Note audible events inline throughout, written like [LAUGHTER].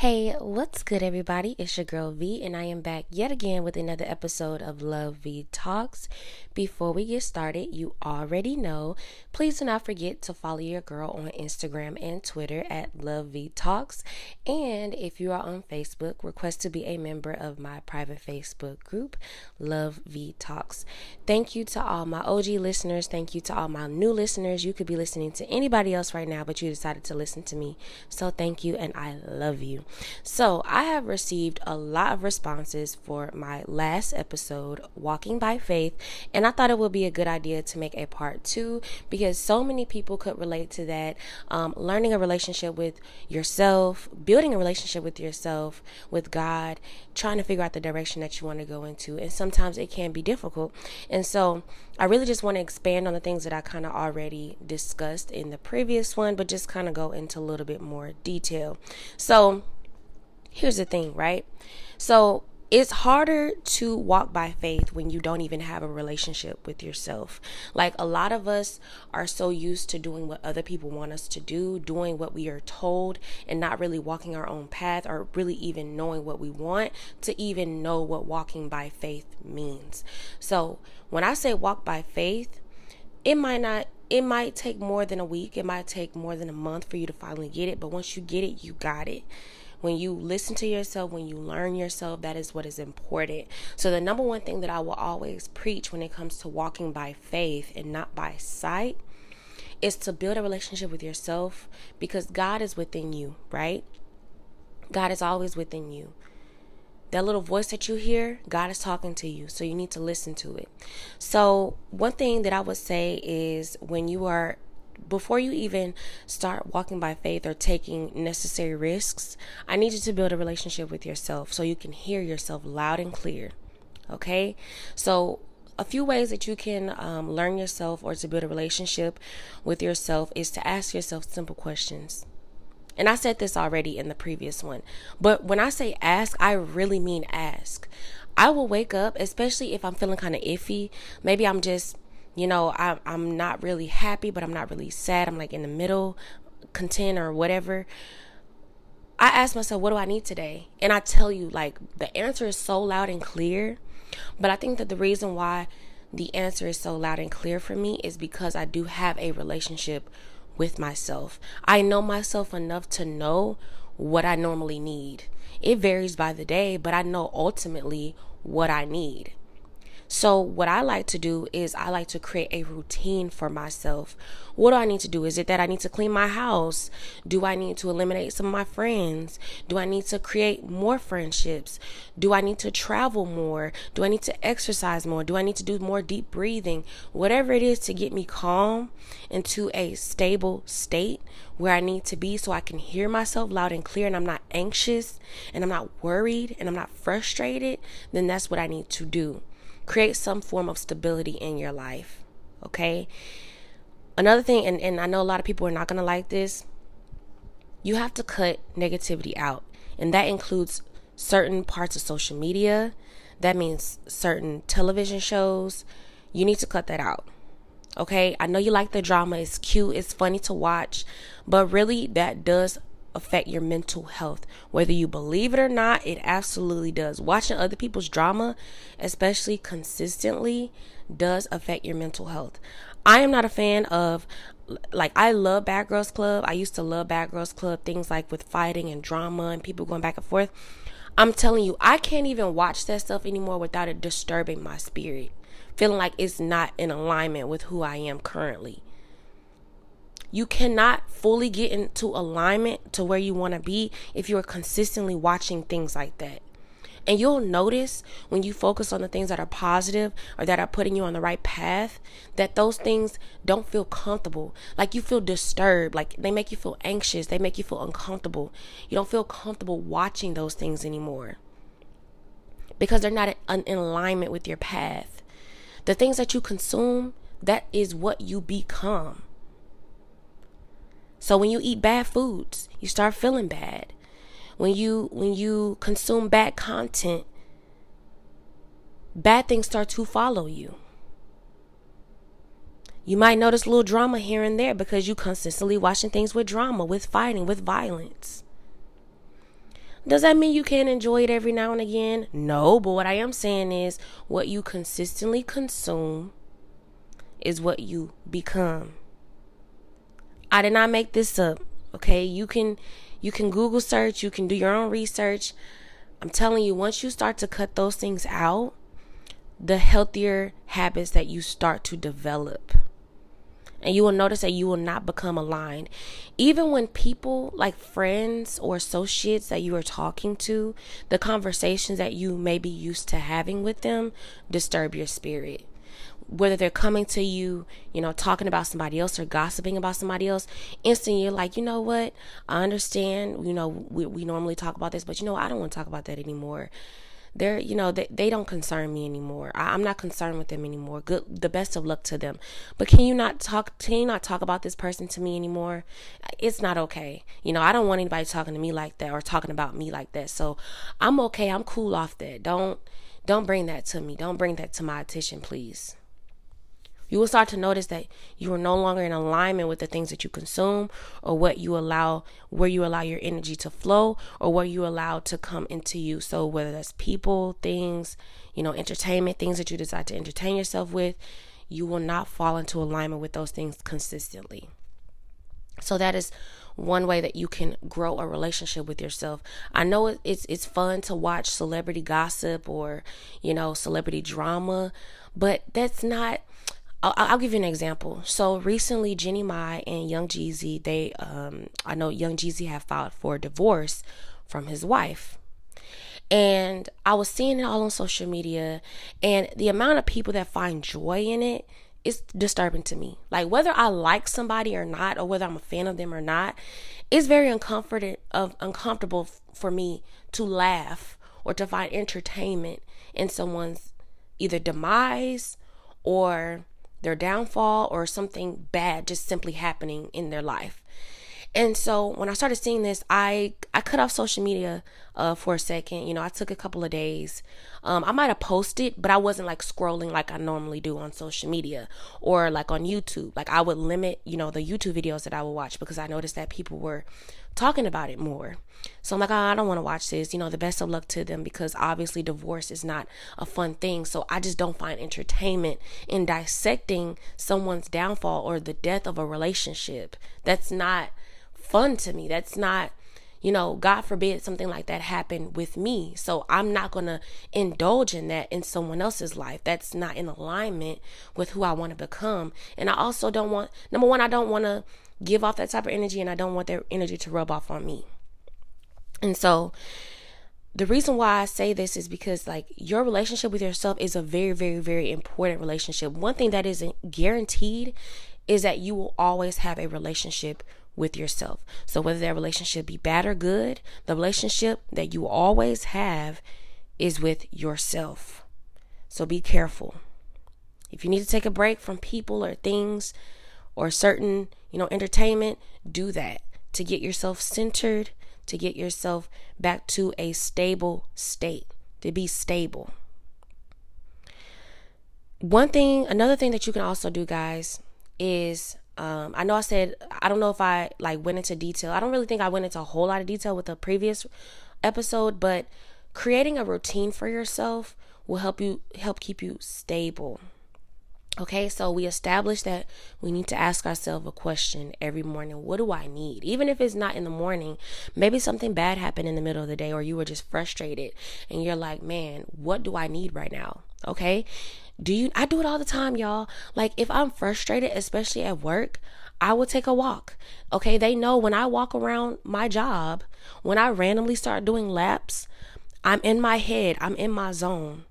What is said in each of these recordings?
Hey, what's good, everybody? It's your girl V, and I am back yet again with another episode of Love V Talks. Before we get started, you already know, please do not forget to follow your girl on Instagram and Twitter at Love V Talks. And if you are on Facebook, request to be a member of my private Facebook group, Love V Talks. Thank you to all my OG listeners. Thank you to all my new listeners. You could be listening to anybody else right now, but you decided to listen to me. So thank you, and I love you. So, I have received a lot of responses for my last episode, Walking by Faith, and I thought it would be a good idea to make a part two because so many people could relate to that. Um, learning a relationship with yourself, building a relationship with yourself, with God, trying to figure out the direction that you want to go into, and sometimes it can be difficult. And so, I really just want to expand on the things that I kind of already discussed in the previous one, but just kind of go into a little bit more detail. So, here's the thing, right? So it's harder to walk by faith when you don't even have a relationship with yourself. Like a lot of us are so used to doing what other people want us to do, doing what we are told, and not really walking our own path or really even knowing what we want to even know what walking by faith means. So when I say walk by faith, it might not it might take more than a week it might take more than a month for you to finally get it but once you get it you got it when you listen to yourself, when you learn yourself, that is what is important. So, the number one thing that I will always preach when it comes to walking by faith and not by sight is to build a relationship with yourself because God is within you, right? God is always within you. That little voice that you hear, God is talking to you. So you need to listen to it. So, one thing that I would say is when you are before you even start walking by faith or taking necessary risks, I need you to build a relationship with yourself so you can hear yourself loud and clear. Okay? So, a few ways that you can um, learn yourself or to build a relationship with yourself is to ask yourself simple questions. And I said this already in the previous one. But when I say ask, I really mean ask. I will wake up, especially if I'm feeling kind of iffy. Maybe I'm just you know, I, I'm not really happy, but I'm not really sad. I'm like in the middle, content or whatever. I ask myself, what do I need today? And I tell you, like, the answer is so loud and clear. But I think that the reason why the answer is so loud and clear for me is because I do have a relationship with myself. I know myself enough to know what I normally need. It varies by the day, but I know ultimately what I need. So, what I like to do is I like to create a routine for myself. What do I need to do? Is it that I need to clean my house? Do I need to eliminate some of my friends? Do I need to create more friendships? Do I need to travel more? Do I need to exercise more? Do I need to do more deep breathing? Whatever it is to get me calm into a stable state where I need to be so I can hear myself loud and clear and I'm not anxious and I'm not worried and I'm not frustrated, then that's what I need to do create some form of stability in your life. Okay. Another thing, and, and I know a lot of people are not going to like this, you have to cut negativity out. And that includes certain parts of social media. That means certain television shows. You need to cut that out. Okay. I know you like the drama. It's cute. It's funny to watch. But really, that does affect your mental health. Whether you believe it or not, it absolutely does. Watching other people's drama, especially consistently, does affect your mental health. I am not a fan of like I love Bad Girls Club. I used to love Bad Girls Club, things like with fighting and drama and people going back and forth. I'm telling you, I can't even watch that stuff anymore without it disturbing my spirit. Feeling like it's not in alignment with who I am currently. You cannot fully get into alignment to where you want to be if you're consistently watching things like that. And you'll notice when you focus on the things that are positive or that are putting you on the right path, that those things don't feel comfortable. Like you feel disturbed. Like they make you feel anxious. They make you feel uncomfortable. You don't feel comfortable watching those things anymore because they're not in alignment with your path. The things that you consume, that is what you become. So when you eat bad foods, you start feeling bad. When you when you consume bad content, bad things start to follow you. You might notice a little drama here and there because you consistently watching things with drama, with fighting, with violence. Does that mean you can't enjoy it every now and again? No, but what I am saying is what you consistently consume is what you become. I did not make this up. Okay, you can you can Google search, you can do your own research. I'm telling you, once you start to cut those things out, the healthier habits that you start to develop. And you will notice that you will not become aligned. Even when people like friends or associates that you are talking to, the conversations that you may be used to having with them disturb your spirit whether they're coming to you, you know, talking about somebody else or gossiping about somebody else, instantly you're like, you know what? I understand, you know, we, we normally talk about this, but you know, I don't want to talk about that anymore. They're, you know, they, they don't concern me anymore. I, I'm not concerned with them anymore. Good, the best of luck to them. But can you not talk, can you not talk about this person to me anymore? It's not okay. You know, I don't want anybody talking to me like that or talking about me like that. So I'm okay. I'm cool off that. Don't, don't bring that to me. Don't bring that to my attention, please. You will start to notice that you are no longer in alignment with the things that you consume or what you allow, where you allow your energy to flow or where you allow to come into you. So, whether that's people, things, you know, entertainment, things that you decide to entertain yourself with, you will not fall into alignment with those things consistently. So, that is one way that you can grow a relationship with yourself. I know it's it's fun to watch celebrity gossip or you know celebrity drama, but that's not I'll, I'll, give you an example. So recently, Jeannie Mai and Young Jeezy, they, um, I know Young Jeezy have filed for divorce from his wife. And I was seeing it all on social media, and the amount of people that find joy in it is disturbing to me. Like whether I like somebody or not, or whether I'm a fan of them or not, it's very of uncomfortable for me to laugh or to find entertainment in someone's either demise or their downfall or something bad just simply happening in their life. And so when I started seeing this, I I cut off social media uh, for a second. You know, I took a couple of days. Um, I might have posted, but I wasn't like scrolling like I normally do on social media or like on YouTube. Like I would limit, you know, the YouTube videos that I would watch because I noticed that people were talking about it more. So I'm like, oh, I don't want to watch this. You know, the best of luck to them because obviously divorce is not a fun thing. So I just don't find entertainment in dissecting someone's downfall or the death of a relationship. That's not fun to me. That's not, you know, God forbid something like that happen with me. So I'm not going to indulge in that in someone else's life. That's not in alignment with who I want to become. And I also don't want, number one, I don't want to give off that type of energy and I don't want their energy to rub off on me. And so the reason why I say this is because like your relationship with yourself is a very very very important relationship. One thing that isn't guaranteed is that you will always have a relationship with yourself. So whether that relationship be bad or good, the relationship that you always have is with yourself. So be careful. If you need to take a break from people or things or certain, you know, entertainment, do that to get yourself centered, to get yourself back to a stable state, to be stable. One thing, another thing that you can also do, guys, is um, I know I said I don't know if I like went into detail. I don't really think I went into a whole lot of detail with the previous episode, but creating a routine for yourself will help you help keep you stable. Okay, so we established that we need to ask ourselves a question every morning. What do I need? Even if it's not in the morning, maybe something bad happened in the middle of the day or you were just frustrated and you're like, man, what do I need right now? Okay, do you? I do it all the time, y'all. Like, if I'm frustrated, especially at work, I will take a walk. Okay, they know when I walk around my job, when I randomly start doing laps, I'm in my head, I'm in my zone.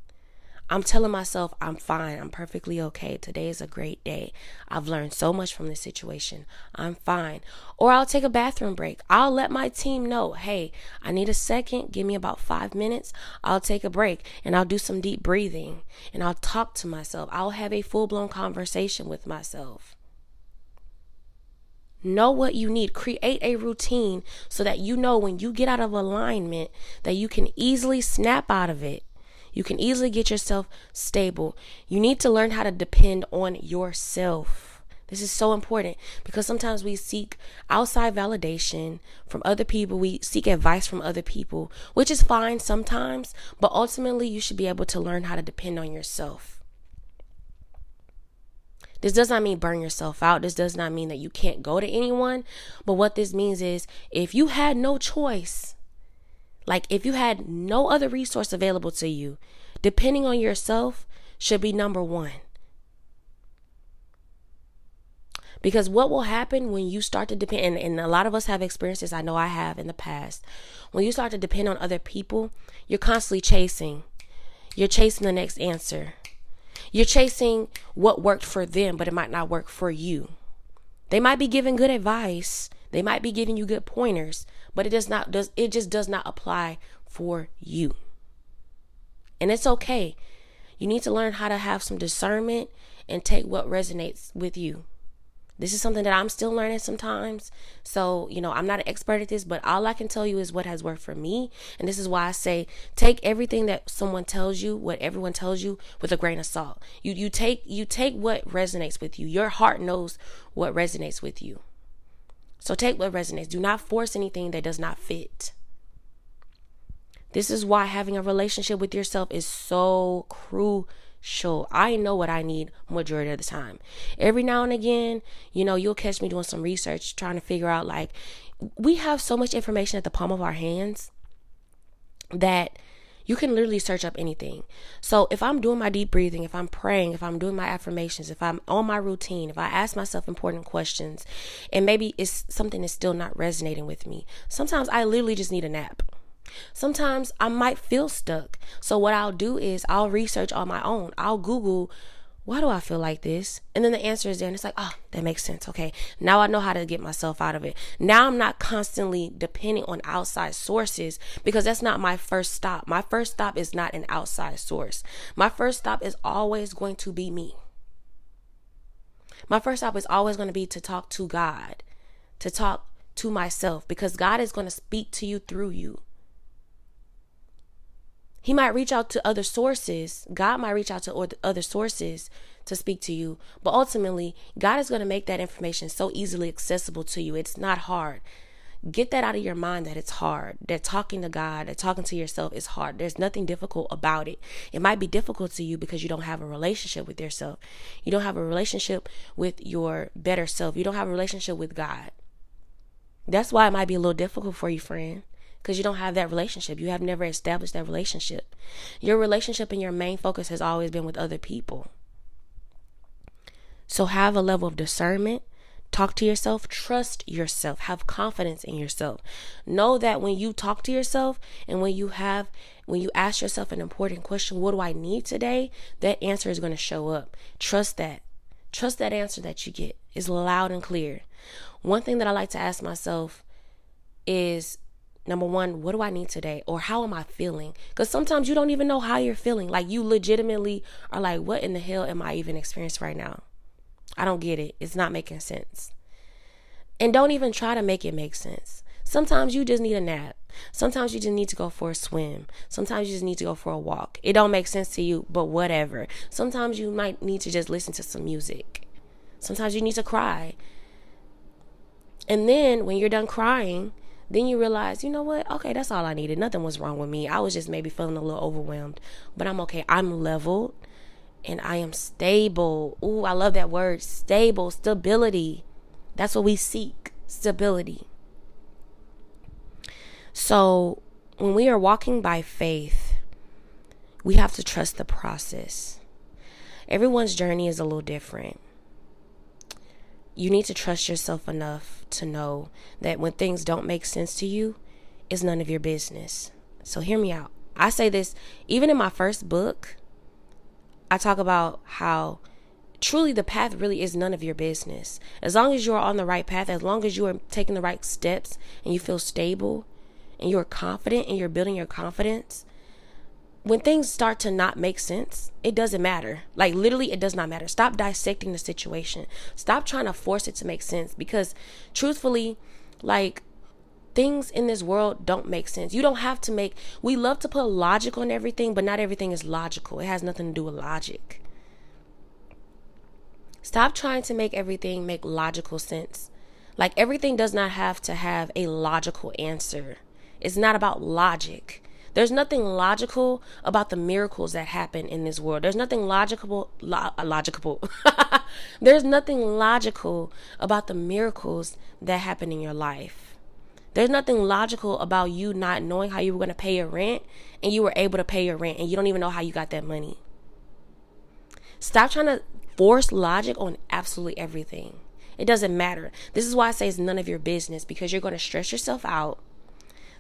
I'm telling myself I'm fine. I'm perfectly okay. Today is a great day. I've learned so much from this situation. I'm fine. Or I'll take a bathroom break. I'll let my team know, hey, I need a second. Give me about five minutes. I'll take a break and I'll do some deep breathing and I'll talk to myself. I'll have a full blown conversation with myself. Know what you need. Create a routine so that you know when you get out of alignment that you can easily snap out of it you can easily get yourself stable. You need to learn how to depend on yourself. This is so important because sometimes we seek outside validation from other people. We seek advice from other people, which is fine sometimes, but ultimately you should be able to learn how to depend on yourself. This does not mean burn yourself out. This does not mean that you can't go to anyone. But what this means is if you had no choice, like if you had no other resource available to you, depending on yourself should be number one. Because what will happen when you start to depend, and, and, a lot of us have experiences, I know I have in the past, when you start to depend on other people, you're constantly chasing. You're chasing the next answer. You're chasing what worked for them, but it might not work for you. They might be giving good advice. They might be giving you good pointers, but it does not does it just does not apply for you. And it's okay. You need to learn how to have some discernment and take what resonates with you. This is something that I'm still learning sometimes. So, you know, I'm not an expert at this, but all I can tell you is what has worked for me. And this is why I say take everything that someone tells you, what everyone tells you with a grain of salt. You you take you take what resonates with you. Your heart knows what resonates with you. So take what resonates. Do not force anything that does not fit. This is why having a relationship with yourself is so crucial I know what I need majority of the time. Every now and again, you know, you'll catch me doing some research trying to figure out like we have so much information at the palm of our hands that you can literally search up anything. So if I'm doing my deep breathing, if I'm praying, if I'm doing my affirmations, if I'm on my routine, if I ask myself important questions and maybe it's something that's still not resonating with me, sometimes I literally just need a nap. Sometimes I might feel stuck. So what I'll do is I'll research on my own. I'll Google why do I feel like this? And then the answer is there, and it's like, oh, that makes sense. Okay, now I know how to get myself out of it. Now I'm not constantly depending on outside sources because that's not my first stop. My first stop is not an outside source. My first stop is always going to be me. My first stop is always going to be to talk to God, to talk to myself because God is going to speak to you through you. He might reach out to other sources. God might reach out to other sources to speak to you. But ultimately, God is going to make that information so easily accessible to you. It's not hard. Get that out of your mind that it's hard. That talking to God, that talking to yourself is hard. There's nothing difficult about it. It might be difficult to you because you don't have a relationship with yourself. You don't have a relationship with your better self. You don't have a relationship with God. That's why it might be a little difficult for you, friend because you don't have that relationship. You have never established that relationship. Your relationship and your main focus has always been with other people. So have a level of discernment. Talk to yourself, trust yourself, have confidence in yourself. Know that when you talk to yourself and when you have when you ask yourself an important question, what do I need today? That answer is going to show up. Trust that. Trust that answer that you get is loud and clear. One thing that I like to ask myself is number one, what do I need today? Or how am I feeling? Because sometimes you don't even know how you're feeling. Like you legitimately are like, what in the hell am I even experiencing right now? I don't get it. It's not making sense. And don't even try to make it make sense. Sometimes you just need a nap. Sometimes you just need to go for a swim. Sometimes you just need to go for a walk. It don't make sense to you, but whatever. Sometimes you might need to just listen to some music. Sometimes you need to cry. And then when you're done crying, then you realize, you know what? Okay, that's all I needed. Nothing was wrong with me. I was just maybe feeling a little overwhelmed, but I'm okay. I'm leveled and I am stable. Ooh, I love that word stable, stability. That's what we seek stability. So, when we are walking by faith, we have to trust the process. Everyone's journey is a little different you need to trust yourself enough to know that when things don't make sense to you, it's none of your business. So hear me out. I say this even in my first book, I talk about how truly the path really is none of your business. As long as you're on the right path, as long as you are taking the right steps and you feel stable and you're confident and you're building your confidence, when things start to not make sense, it doesn't matter. Like literally, it does not matter. Stop dissecting the situation. Stop trying to force it to make sense because truthfully, like things in this world don't make sense. You don't have to make, we love to put logic on everything, but not everything is logical. It has nothing to do with logic. Stop trying to make everything make logical sense. Like everything does not have to have a logical answer. It's not about logic. There's nothing logical about the miracles that happen in this world. There's nothing logical lo- uh, logical. [LAUGHS] There's nothing logical about the miracles that happen in your life. There's nothing logical about you not knowing how you were going to pay your rent and you were able to pay your rent and you don't even know how you got that money. Stop trying to force logic on absolutely everything. It doesn't matter. This is why I say it's none of your business because you're going to stress yourself out.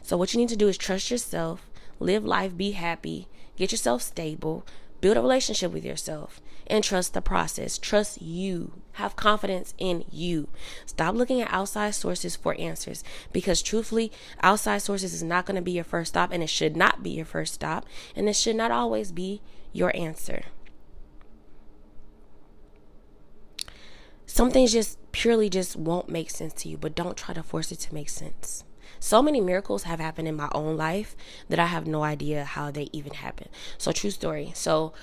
So, what you need to do is trust yourself, live life, be happy, get yourself stable, build a relationship with yourself, and trust the process. Trust you. Have confidence in you. Stop looking at outside sources for answers because, truthfully, outside sources is not going to be your first stop, and it should not be your first stop, and it should not always be your answer. Some things just purely just won't make sense to you, but don't try to force it to make sense. So many miracles have happened in my own life that I have no idea how they even happened. So, true story. So,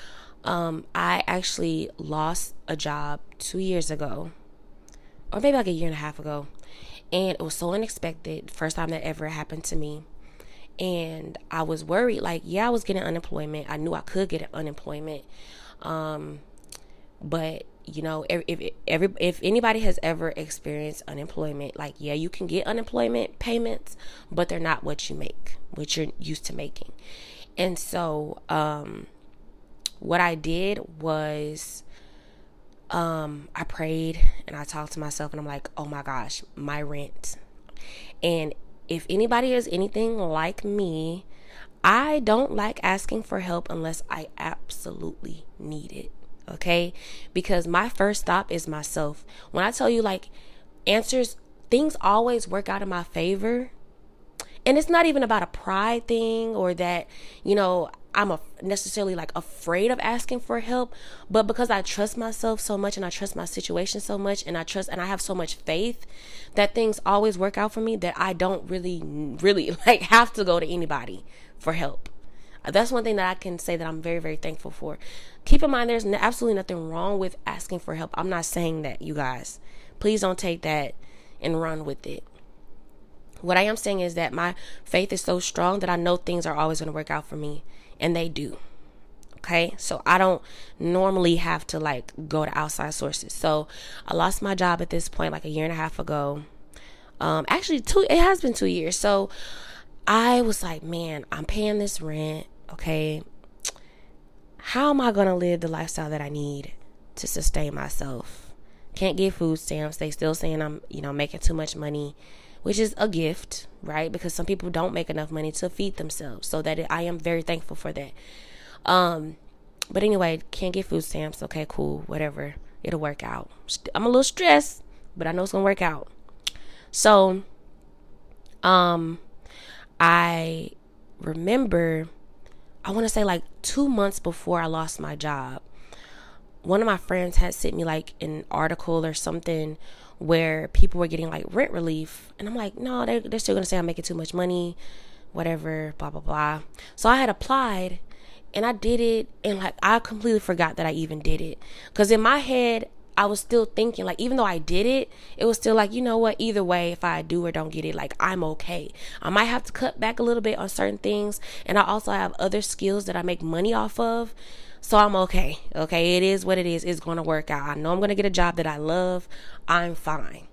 um, I actually lost a job two years ago, or maybe like a year and a half ago, and it was so unexpected. First time that ever happened to me, and I was worried. Like, yeah, I was getting unemployment. I knew I could get unemployment, um, but you know if, every if anybody has ever experienced unemployment like yeah you can get unemployment payments but they're not what you make what you're used to making. And so um what i did was um i prayed and i talked to myself and i'm like oh my gosh my rent. And if anybody is anything like me i don't like asking for help unless i absolutely need it okay? Because my first stop is myself. When I tell you, like, answers, things always work out in my favor. And it's not even about a pride thing or that, you know, I'm a, necessarily like afraid of asking for help, but because I trust myself so much and I trust my situation so much and I trust and I have so much faith that things always work out for me that I don't really, really [LAUGHS] like have to go to anybody for help. That's one thing that I can say that I'm very, very thankful for. Keep in mind, there's absolutely nothing wrong with asking for help. I'm not saying that, you guys. Please don't take that and run with it. What I am saying is that my faith is so strong that I know things are always going to work out for me, and they do. Okay, so I don't normally have to like go to outside sources. So I lost my job at this point like a year and a half ago. Um, actually, two. It has been two years. So I was like, man, I'm paying this rent okay, how am I going to live the lifestyle that I need to sustain myself? Can't get food stamps. They still saying I'm, you know, making too much money, which is a gift, right? Because some people don't make enough money to feed themselves. So that it, I am very thankful for that. Um, but anyway, can't get food stamps. Okay, cool, whatever. It'll work out. I'm a little stressed, but I know it's gonna work out. So, um, I remember I want to say like two months before I lost my job, one of my friends had sent me like an article or something where people were getting like rent relief. And I'm like, no, they're, they're still going to say I'm making too much money, whatever, blah, blah, blah. So I had applied and I did it. And like, I completely forgot that I even did it. Because in my head, I was still thinking, like, even though I did it, it was still like, you know what, either way, if I do or don't get it, like, I'm okay. I might have to cut back a little bit on certain things. And I also have other skills that I make money off of. So I'm okay. Okay. It is what it is. It's going to work out. I know I'm going to get a job that I love. I'm fine.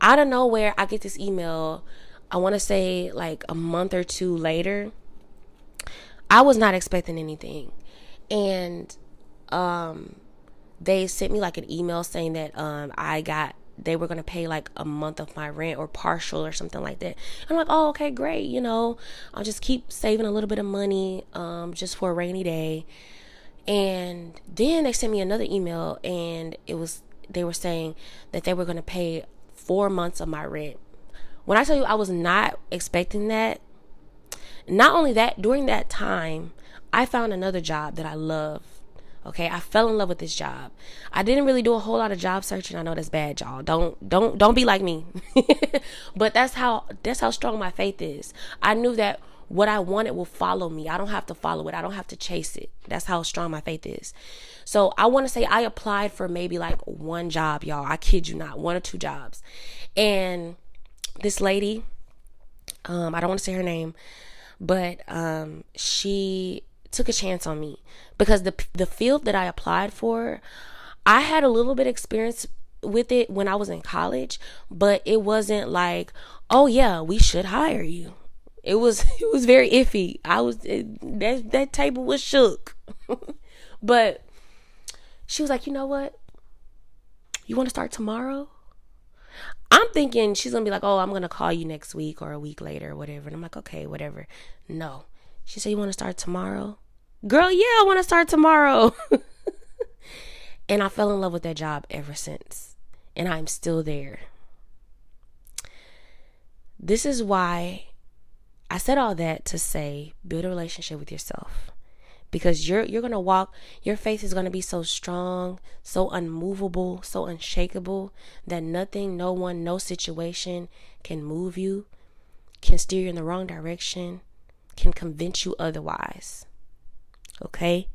Out of nowhere, I get this email. I want to say like a month or two later. I was not expecting anything. And, um, they sent me like an email saying that um I got they were gonna pay like a month of my rent or partial or something like that. I'm like, oh okay, great. You know, I'll just keep saving a little bit of money um just for a rainy day. And then they sent me another email and it was they were saying that they were gonna pay four months of my rent. When I tell you I was not expecting that, not only that, during that time, I found another job that I love Okay, I fell in love with this job. I didn't really do a whole lot of job searching. I know that's bad, y'all. Don't don't don't be like me. [LAUGHS] but that's how that's how strong my faith is. I knew that what I wanted will follow me. I don't have to follow it. I don't have to chase it. That's how strong my faith is. So I want to say I applied for maybe like one job, y'all. I kid you not, one or two jobs. And this lady, um, I don't want to say her name, but um, she took a chance on me because the the field that I applied for, I had a little bit experience with it when I was in college, but it wasn't like, oh yeah, we should hire you. It was [LAUGHS] it was very iffy. I was it, that that table was shook. [LAUGHS] but she was like, "You know what? You want to start tomorrow?" I'm thinking she's going to be like, "Oh, I'm going to call you next week or a week later or whatever." And I'm like, "Okay, whatever." No. She said, "You want to start tomorrow?" Girl, yeah, I want to start tomorrow. [LAUGHS] and I fell in love with that job ever since. And I'm still there. This is why I said all that to say build a relationship with yourself. Because you're you're gonna walk, your faith is gonna be so strong, so unmovable, so unshakable that nothing, no one, no situation can move you, can steer you in the wrong direction, can convince you otherwise. Okay?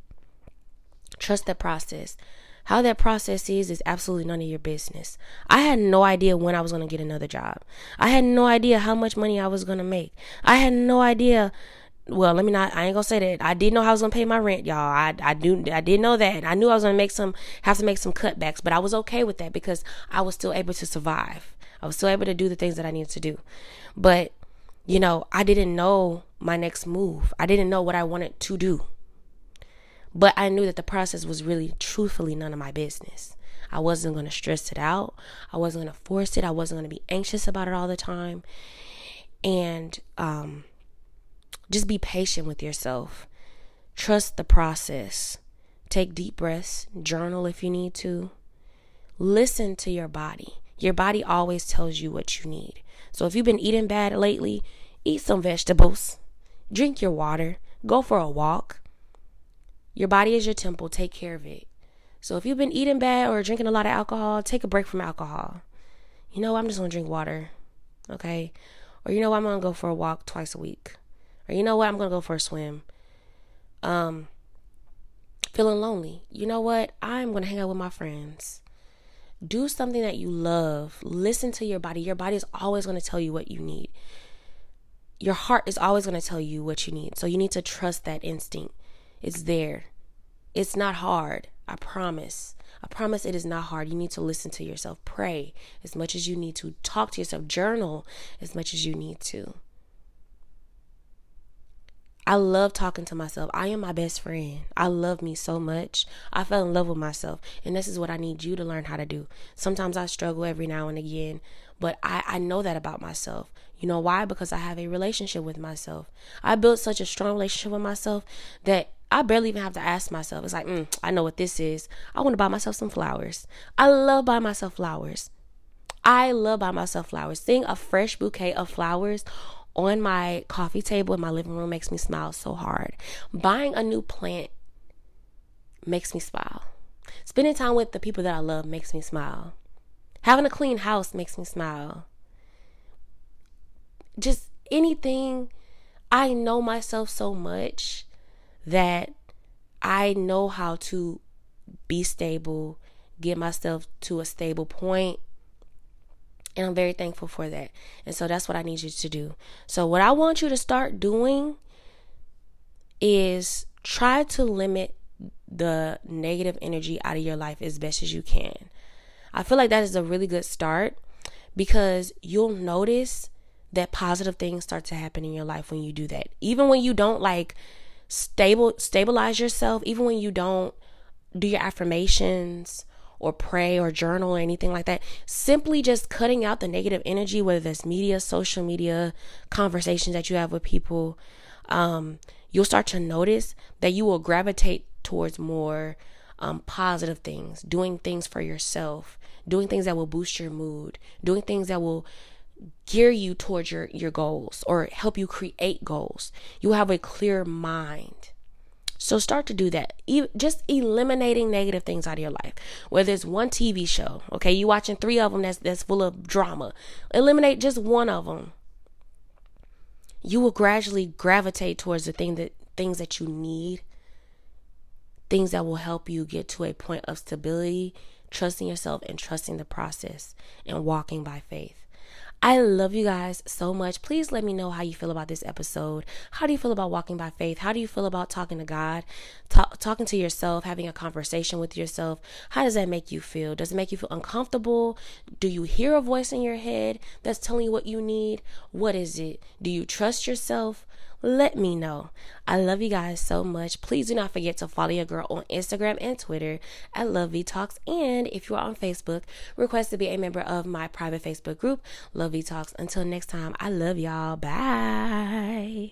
Trust that process. How that process is is absolutely none of your business. I had no idea when I was going to get another job. I had no idea how much money I was going to make. I had no idea well, let me not. I ain't gonna say that. I did know I was gonna pay my rent, y'all. I I do. I did know that. I knew I was gonna make some, have to make some cutbacks, but I was okay with that because I was still able to survive. I was still able to do the things that I needed to do. But you know, I didn't know my next move. I didn't know what I wanted to do. But I knew that the process was really, truthfully, none of my business. I wasn't going to stress it out. I wasn't going to force it. I wasn't going to be anxious about it all the time. And um, just be patient with yourself. Trust the process. Take deep breaths. Journal if you need to. Listen to your body. Your body always tells you what you need. So if you've been eating bad lately, eat some vegetables. Drink your water. Go for a walk. Your body is your temple. Take care of it. So if you've been eating bad or drinking a lot of alcohol, take a break from alcohol. You know, I'm just gonna drink water. Okay? Or you know I'm gonna go for a walk twice a week. Or you know what, I'm gonna go for a swim. Um feeling lonely. You know what? I'm gonna hang out with my friends. Do something that you love. Listen to your body. Your body is always gonna tell you what you need. Your heart is always gonna tell you what you need. So you need to trust that instinct. It's there. It's not hard. I promise. I promise it is not hard. You need to listen to yourself. Pray as much as you need to. Talk to yourself. Journal as much as you need to. I love talking to myself. I am my best friend. I love me so much. I fell in love with myself. And this is what I need you to learn how to do. Sometimes I struggle every now and again, but I, I know that about myself. You know why? Because I have a relationship with myself. I built such a strong relationship with myself that I barely even have to ask myself. It's like, mm, I know what this is. I want to buy myself some flowers. I love buying myself flowers. I love buying myself flowers. Seeing a fresh bouquet of flowers on my coffee table in my living room makes me smile so hard. Buying a new plant makes me smile. Spending time with the people that I love makes me smile. Having a clean house makes me smile. Just anything. I know myself so much that I know how to be stable, get myself to a stable point, and I'm very thankful for that. And so that's what I need you to do. So, what I want you to start doing is try to limit the negative energy out of your life as best as you can. I feel like that is a really good start because you'll notice that positive things start to happen in your life when you do that. Even when you don't like stable stabilize yourself even when you don't do your affirmations or pray or journal or anything like that simply just cutting out the negative energy whether that's media social media conversations that you have with people um, you'll start to notice that you will gravitate towards more um, positive things doing things for yourself doing things that will boost your mood doing things that will gear you towards your, your goals or help you create goals. You have a clear mind. So start to do that. just eliminating negative things out of your life. Whether it's one TV show, okay, you watching three of them that's that's full of drama. Eliminate just one of them. you will gradually gravitate towards the thing that things that you need, things that will help you get to a point of stability, trusting yourself and trusting the process and walking by faith. I love you guys so much. Please let me know how you feel about this episode. How do you feel about walking by faith? How do you feel about talking to God, talk, talking to yourself, having a conversation with yourself? How does that make you feel? Does it make you feel uncomfortable? Do you hear a voice in your head that's telling you what you need? What is it? Do you trust yourself? Let me know. I love you guys so much. Please do not forget to follow your girl on Instagram and Twitter at Love V Talks. And if you are on Facebook, request to be a member of my private Facebook group, Love V Talks. Until next time, I love y'all. Bye.